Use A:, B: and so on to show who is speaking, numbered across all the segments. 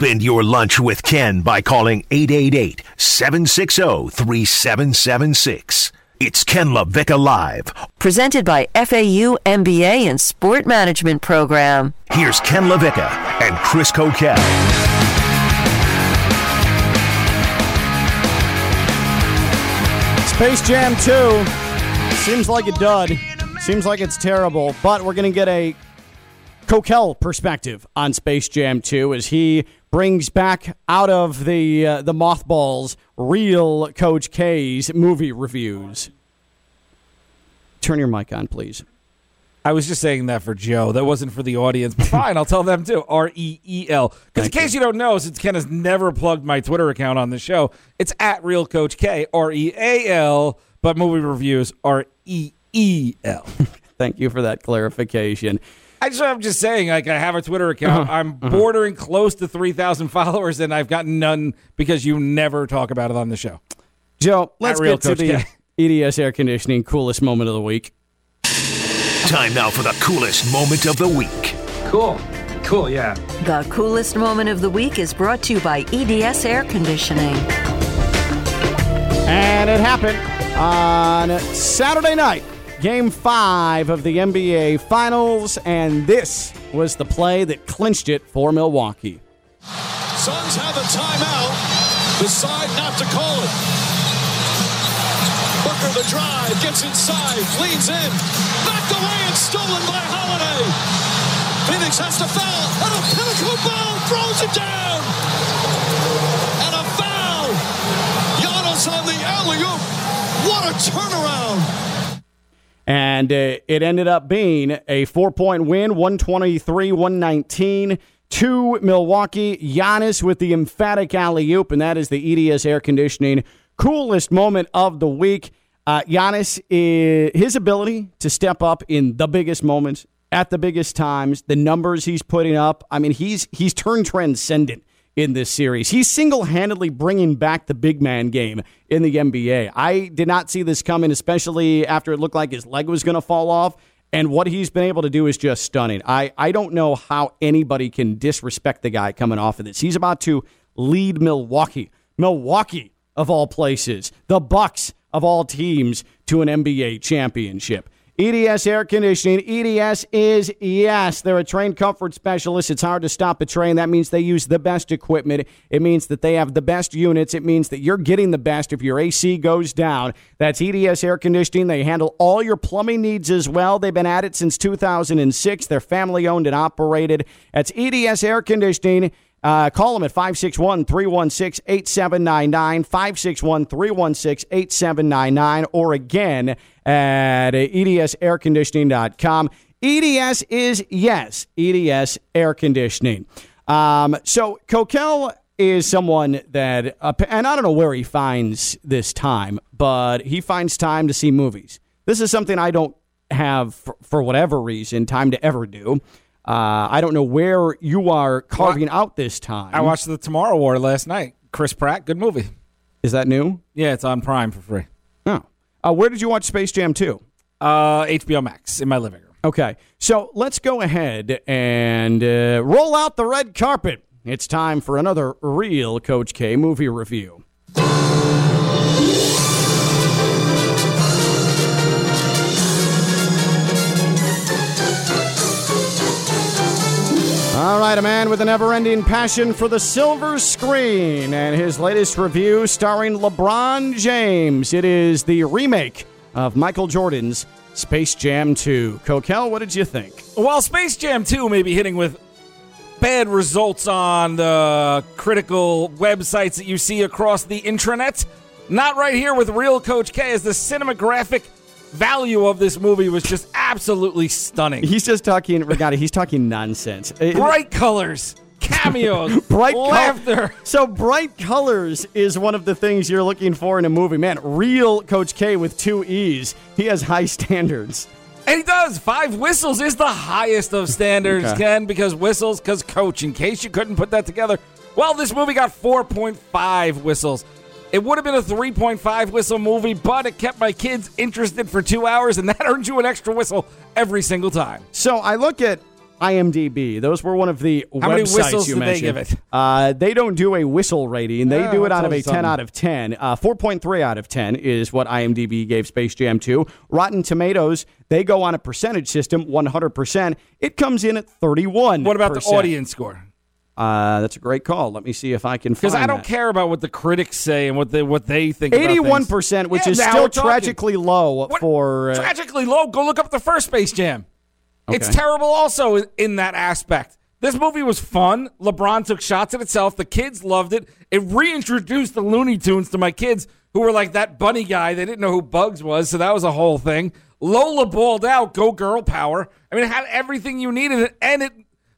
A: Spend your lunch with Ken by calling 888 760 3776. It's Ken LaVicka Live.
B: Presented by FAU MBA and Sport Management Program.
A: Here's Ken LaVicka and Chris Coquette.
C: Space Jam 2 seems like a dud. Seems like it's terrible, but we're going to get a Coquel perspective on Space Jam 2 as he brings back out of the uh, the mothballs real Coach K's movie reviews. Turn your mic on, please.
D: I was just saying that for Joe. That wasn't for the audience. But fine, I'll tell them too. R E E L. Because in case you. don't know, since Ken has never plugged my Twitter account on the show, it's at Real Coach K R E A L. But movie reviews are E E L.
C: Thank you for that clarification.
D: I just, I'm just saying, like, I have a Twitter account.
C: Uh-huh.
D: I'm bordering close to 3,000 followers, and I've gotten none because you never talk about it on the show.
C: Joe, let's
D: Real
C: get to the
D: K.
C: EDS air conditioning coolest moment of the week.
A: Time now for the coolest moment of the week.
E: Cool. Cool, yeah.
B: The coolest moment of the week is brought to you by EDS Air Conditioning.
C: And it happened on Saturday night, game five of the NBA Finals, and this was the play that clinched it for Milwaukee.
F: Suns have a timeout. Decide not to call it. Booker the drive, gets inside, leans in, knocked away and stolen by Holiday. Phoenix has to foul, and a pinnacle ball throws it down. And a foul. Giannis on the alley-oop. What a turnaround.
C: And uh, it ended up being a four point win, 123 119 to Milwaukee. Giannis with the emphatic alley oop, and that is the EDS air conditioning coolest moment of the week. Uh, Giannis, i- his ability to step up in the biggest moments at the biggest times, the numbers he's putting up. I mean, he's he's turned transcendent in this series. He's single handedly bringing back the big man game in the NBA. I did not see this coming, especially after it looked like his leg was going to fall off. And what he's been able to do is just stunning. I, I don't know how anybody can disrespect the guy coming off of this. He's about to lead Milwaukee. Milwaukee, of all places, the Bucks of all teams, to an NBA championship. EDS Air Conditioning. EDS is yes. They're a Trane comfort specialist. It's hard to stop a Trane. That means they use the best equipment. It means that they have the best units. It means that you're getting the best if your AC goes down. That's EDS Air Conditioning. They handle all your plumbing needs as well. They've been at it since 2006. They're family owned and operated. That's EDS Air Conditioning. Uh, call them at 561 316 8799, 561 316 8799, or again at edsairconditioning.com. EDS is, yes, EDS air conditioning. Um, so, Coquel is someone that, uh, and I don't know where he finds this time, but he finds time to see movies. This is something I don't have, for, for whatever reason, time to ever do. Uh, I don't know where you are carving out this time.
D: I watched the Tomorrow War last night. Chris Pratt, good movie.
C: Is that new?
D: Yeah, it's on Prime for free.
C: Oh. Uh, where did you watch Space Jam 2?
D: Uh, HBO Max in my living room.
C: Okay, so let's go ahead and uh, roll out the red carpet. It's time for another real Coach K movie review. A man with a never ending passion for the silver screen and his latest review starring LeBron James. It is the remake of Michael Jordan's Space Jam 2. Coquel, what did you think?
D: While Space Jam 2 may be hitting with bad results on the critical websites that you see across the intranet, not right here with Real Coach K, as the cinematographic value of this movie was just absolutely stunning.
C: He's just talking, Regatta, he's talking nonsense. Uh,
D: Bright colors, cameos,
C: bright col-
D: laughter.
C: so bright colors is one of the things you're looking for in a movie. Man, real Coach K with two E's. He has high standards.
D: And he does. Five whistles is the highest of standards,
C: Okay.
D: Ken, because whistles, because coach. In case you couldn't put that together, well, this movie got 4.5 whistles. It would have been a 3.5 whistle movie, but it kept my kids interested for two hours, and that earned you an extra whistle every single time.
C: So I look at IMDb. Those were one of the
D: How many
C: websites
D: whistles
C: you
D: did they
C: mentioned.
D: give it?
C: Uh, they don't do a whistle rating. They
D: Yeah,
C: do it out of a
D: you
C: 10
D: something.
C: out of 10. Uh, 4.3 out of 10 is what IMDb gave Space Jam 2. Rotten Tomatoes, they go on a percentage system, 100%. It comes in at 31.
D: What about the audience score?
C: Uh, that's a great call. Let me see if I can find
D: Because I don't
C: that.
D: care about what the critics say and what they what they think.
C: Eighty-one percent, which
D: Yeah,
C: is still
D: talking.
C: tragically low
D: What-
C: for. Uh,
D: tragically low. Go look up the first Space Jam. It's terrible also in, in that aspect. This movie was fun. LeBron took shots at itself. The kids loved it. It reintroduced the Looney Tunes to my kids who were like that bunny guy. They didn't know who Bugs was, so that was a whole thing. Lola balled out. Go girl power. I mean, it had everything you needed, and it.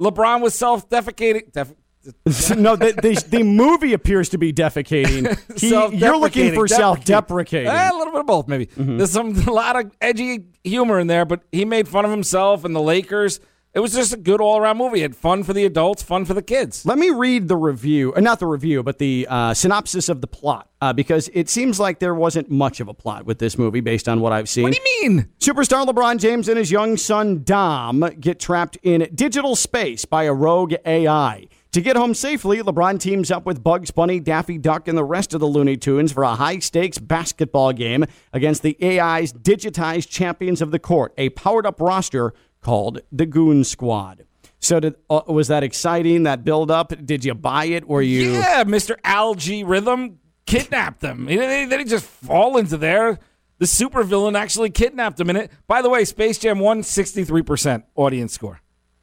D: LeBron was self-defecating. Def-
C: no, the, the, the movie appears to be defecating. He- you're looking for
D: Self-deprecating,
C: self-deprecating.
D: Eh, a little bit of both, maybe. There's some a lot of edgy humor in there, but he made fun of himself and the Lakers. It was just a good all around movie. It had fun for the adults, fun for the kids.
C: Let me read the review, uh, not the review, but the uh, synopsis of the plot, uh, because it seems like there wasn't much of a plot with this movie based on what I've seen.
D: What do you mean?
C: Superstar LeBron James and his young son Dom get trapped in digital space by a rogue AI. To get home safely, LeBron teams up with Bugs Bunny, Daffy Duck, and the rest of the Looney Tunes for a high stakes basketball game against the AI's digitized champions of the court, a powered up roster called the Goon Squad. So, did, uh, was that exciting? That build up? Did you buy it? Were you?
D: Yeah, Mr. Al-G Rhythm kidnapped them. He- They, just fall into there. The supervillain actually kidnapped them in it. By the way, Space Jam won 63% audience score.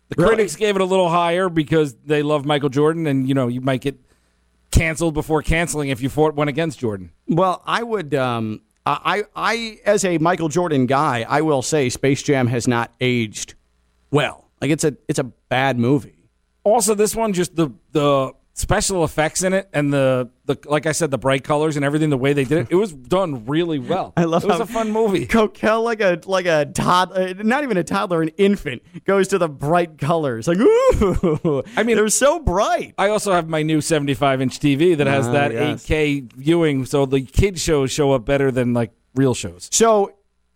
D: The
C: Really?
D: critics gave it a little higher because they love Michael Jordan, and you know you might get canceled before canceling if you fought went against Jordan.
C: Well, I would. Um, I, I, as a Michael Jordan guy, I will say Space Jam has not aged well. Like it's a, it's a bad movie.
D: Also, this one just the the special effects in it and the the like I said the bright colors and everything the way they did it it was done really well.
C: I love
D: it was a fun movie.
C: Coquel, like a like a toddler, not even a toddler, an infant, goes to the bright colors. Like, ooh!
D: I mean-
C: they're so bright.
D: I also have my new 75 inch TV that has
C: Ah,
D: that
C: yes.
D: 8K viewing, so the kid shows show up better than like real shows.
C: So,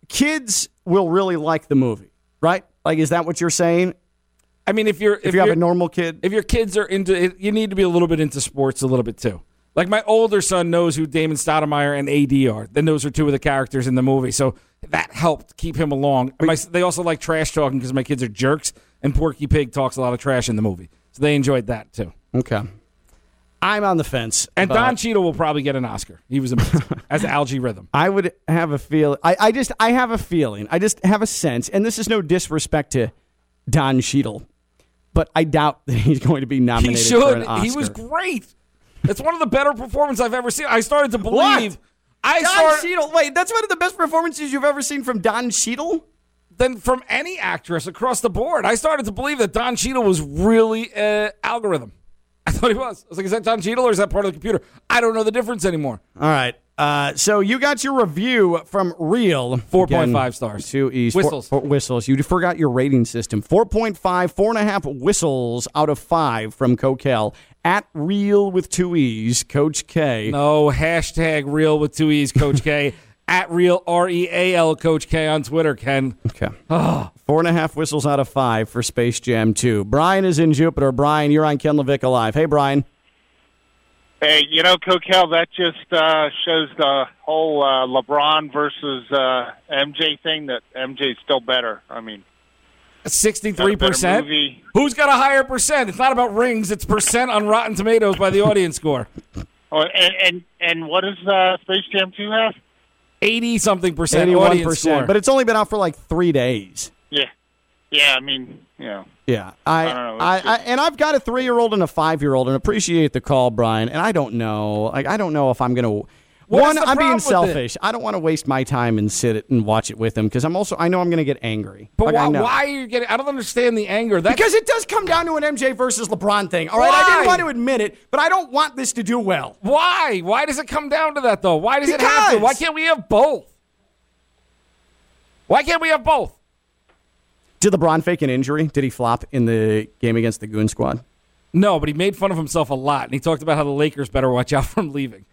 C: kids will really like the movie, right? Like, is that what you're saying?
D: I mean, if you're if,
C: If you have a normal kid,
D: if your kids are into you need to be a little bit into sports a little bit too. Like my older son knows who Damon Stoudemire and AD are. Then those are two of the characters in the movie, so that helped keep him along. My, they also like trash talking because my kids are jerks, and Porky Pig talks a lot of trash in the movie, so they enjoyed that too.
C: okay. I'm on the fence.
D: And Don Cheadle will probably get an Oscar. He was amazing as an Al-G Rhythm.
C: I would have a feel. I, I just I have a feeling. I just have a sense, and this is no disrespect to Don Cheadle, but I doubt that he's going to be
D: He
C: nominated for an
D: should.
C: Oscar.
D: He was great. It's one of the better performances I've ever seen. I started to believe.
C: What?
D: I
C: Don
D: started
C: Cheadle. Wait, that's one of the best performances you've ever seen from Don Cheadle.
D: then from any actress across the board. I started to believe that Don Cheadle was really uh, algorithm. I thought he was. I was like, is that Don Cheadle or is that part of the computer? I don't know the difference anymore.
C: All right. Uh, so you got your review from Real.
D: 4.5 stars.
C: Two E's. Four-
D: Whistles.
C: four whistles. You forgot your rating system. 4.5, four and a half whistles out of five from Coquel. At Real with two E's, Coach K.
D: No hashtag real with two E's, Coach K. At real R E A L, Coach K on Twitter, Ken.
C: Okay. Four and a half whistles out of five for Space Jam 2. Brian is in Jupiter. Brian, you're on Ken LaVicka Live. Hey, Brian.
G: Hey, you know, Coquel, that just uh, shows the whole uh, LeBron versus uh, MJ thing that MJ's still better. I mean, 63%?
D: Who's got a higher percent? It's not about rings. It's percent on Rotten Tomatoes by the audience score.
G: oh, and, and and what does uh, Space Jam 2 have?
D: Eighty something percent
C: 81%. But it's only been out for like three days.
G: Yeah. Yeah, I mean, you know.
C: Yeah, I,
G: don't know,
C: I, I, and I've got a three-year-old and a five-year-old, and appreciate the call, Brian. And I don't know, like, I don't know if I'm gonna.
D: What
C: one, I'm being
D: it?
C: selfish. I don't want to waste my time and sit it and watch it with him because I'm also. I know I'm gonna get angry.
D: But
C: Like,
D: why,
C: I know.
D: why are you getting? I don't understand the anger. That's
C: Because it does come down to an MJ versus LeBron thing. All right, I didn't want to admit it, but I don't want this to do well.
D: why. Why does it come down to that though? Why does it have to? Why can't we have both? Why can't we have both?
C: Did LeBron fake an injury? Did he flop in the game against the Goon Squad?
D: No, but he made fun of himself a lot, and he talked about how the Lakers better watch out from leaving.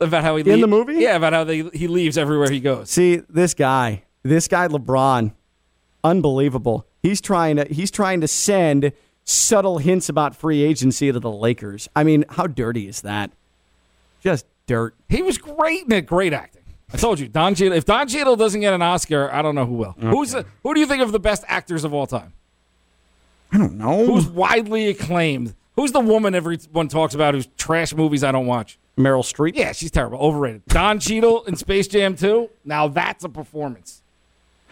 D: About how he
C: leaves
D: In
C: the movie?
D: yeah, about how they, he leaves everywhere he goes.
C: See, this guy, this guy LeBron, unbelievable. He's trying to he's trying to send subtle hints about free agency to the Lakers. I mean, how dirty is that? Just dirt.
D: He was great in it. Great acting. I told you, Don Cheadle. If Don Cheadle doesn't get an Oscar, I don't know who will. Who's the, who do you think of the best actors of all time?
C: I don't know.
D: Who's widely acclaimed? Who's the woman everyone talks about who's trash movies I don't watch?
C: Meryl Streep?
D: Yeah, she's terrible. Overrated. Don Cheadle in Space Jam 2. Now that's a performance.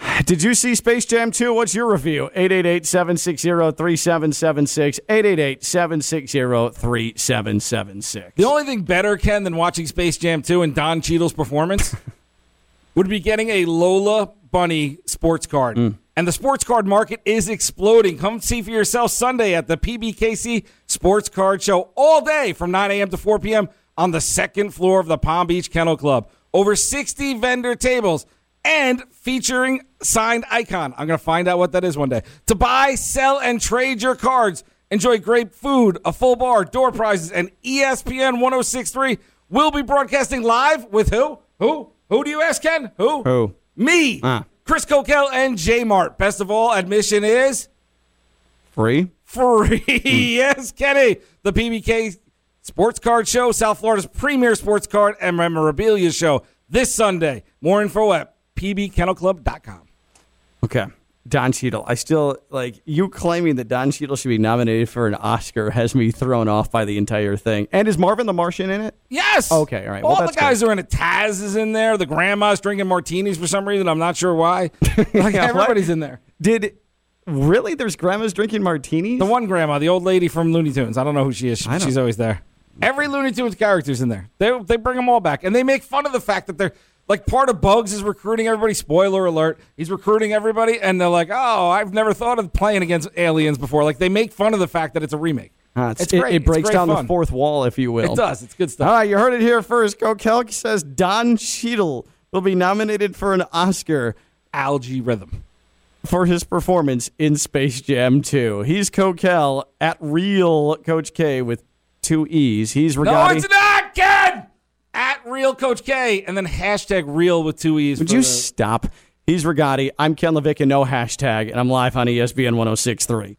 C: Did you see Space Jam 2? What's your review? 888-760-3776. 888-760-3776.
D: The only thing better, Ken, than watching Space Jam 2 and Don Cheadle's performance would be getting a Lola Bunny sports card. Hmm. And the sports card market is exploding. Come see for yourself Sunday at the PBKC Sports Card Show all day from 9 a.m. to 4 p.m. on the second floor of the Palm Beach Kennel Club. Over 60 vendor tables and featuring signed icon. I'm going to find out what that is one day. To buy, sell, and trade your cards. Enjoy great food, a full bar, door prizes, and ESPN 1063 will be broadcasting live with who? Who? Who do you ask, Ken? Who?
C: Who?
D: Me.
C: Ah.
D: Chris Coquel and J Mart. Best of all, admission is
C: Free?
D: free. yes, Kenny. The PBK Sports Card Show, South Florida's premier sports card and memorabilia show this Sunday. More info at pbkennelclub.com.
C: Okay. Don Cheadle. I still like you claiming that Don Cheadle should be nominated for an Oscar has me thrown off by the entire thing. And is Marvin the Martian in it?
D: Yes.
C: Okay, all right.
D: All
C: Well,
D: the guys are in it. Taz is in there. The grandma's drinking martinis for some reason. I'm not sure why. like
C: Yeah, what?
D: everybody's in there.
C: Did really? There's grandmas drinking martinis.
D: The one grandma, the old lady from Looney Tunes. I don't know who she is.
C: I
D: She's always there. Every Looney Tunes character's in there. They they bring them all back, and they make fun of the fact that they're like part of Bugs is recruiting everybody. Spoiler alert: he's recruiting everybody, and they're like, "Oh, I've never thought of playing against aliens before." Like they make fun of the fact that it's a remake.
C: Ah, it's-
D: it's
C: it,
D: great.
C: it breaks down
D: fun.
C: the fourth wall, if you will.
D: It does. It's good stuff.
C: All right, you heard it here first. Kokelk says Don Cheadle will be nominated for an Oscar
D: Al-G Rhythm.
C: for his performance in Space Jam 2. He's Kokel at real Coach K with two E's. He's
D: No, it's not, Ken. At real Coach K, and then hashtag real with two e's.
C: Would you
D: the-
C: stop? He's Rigotti. I'm Ken Levick and no hashtag, and I'm live on ESPN 1063.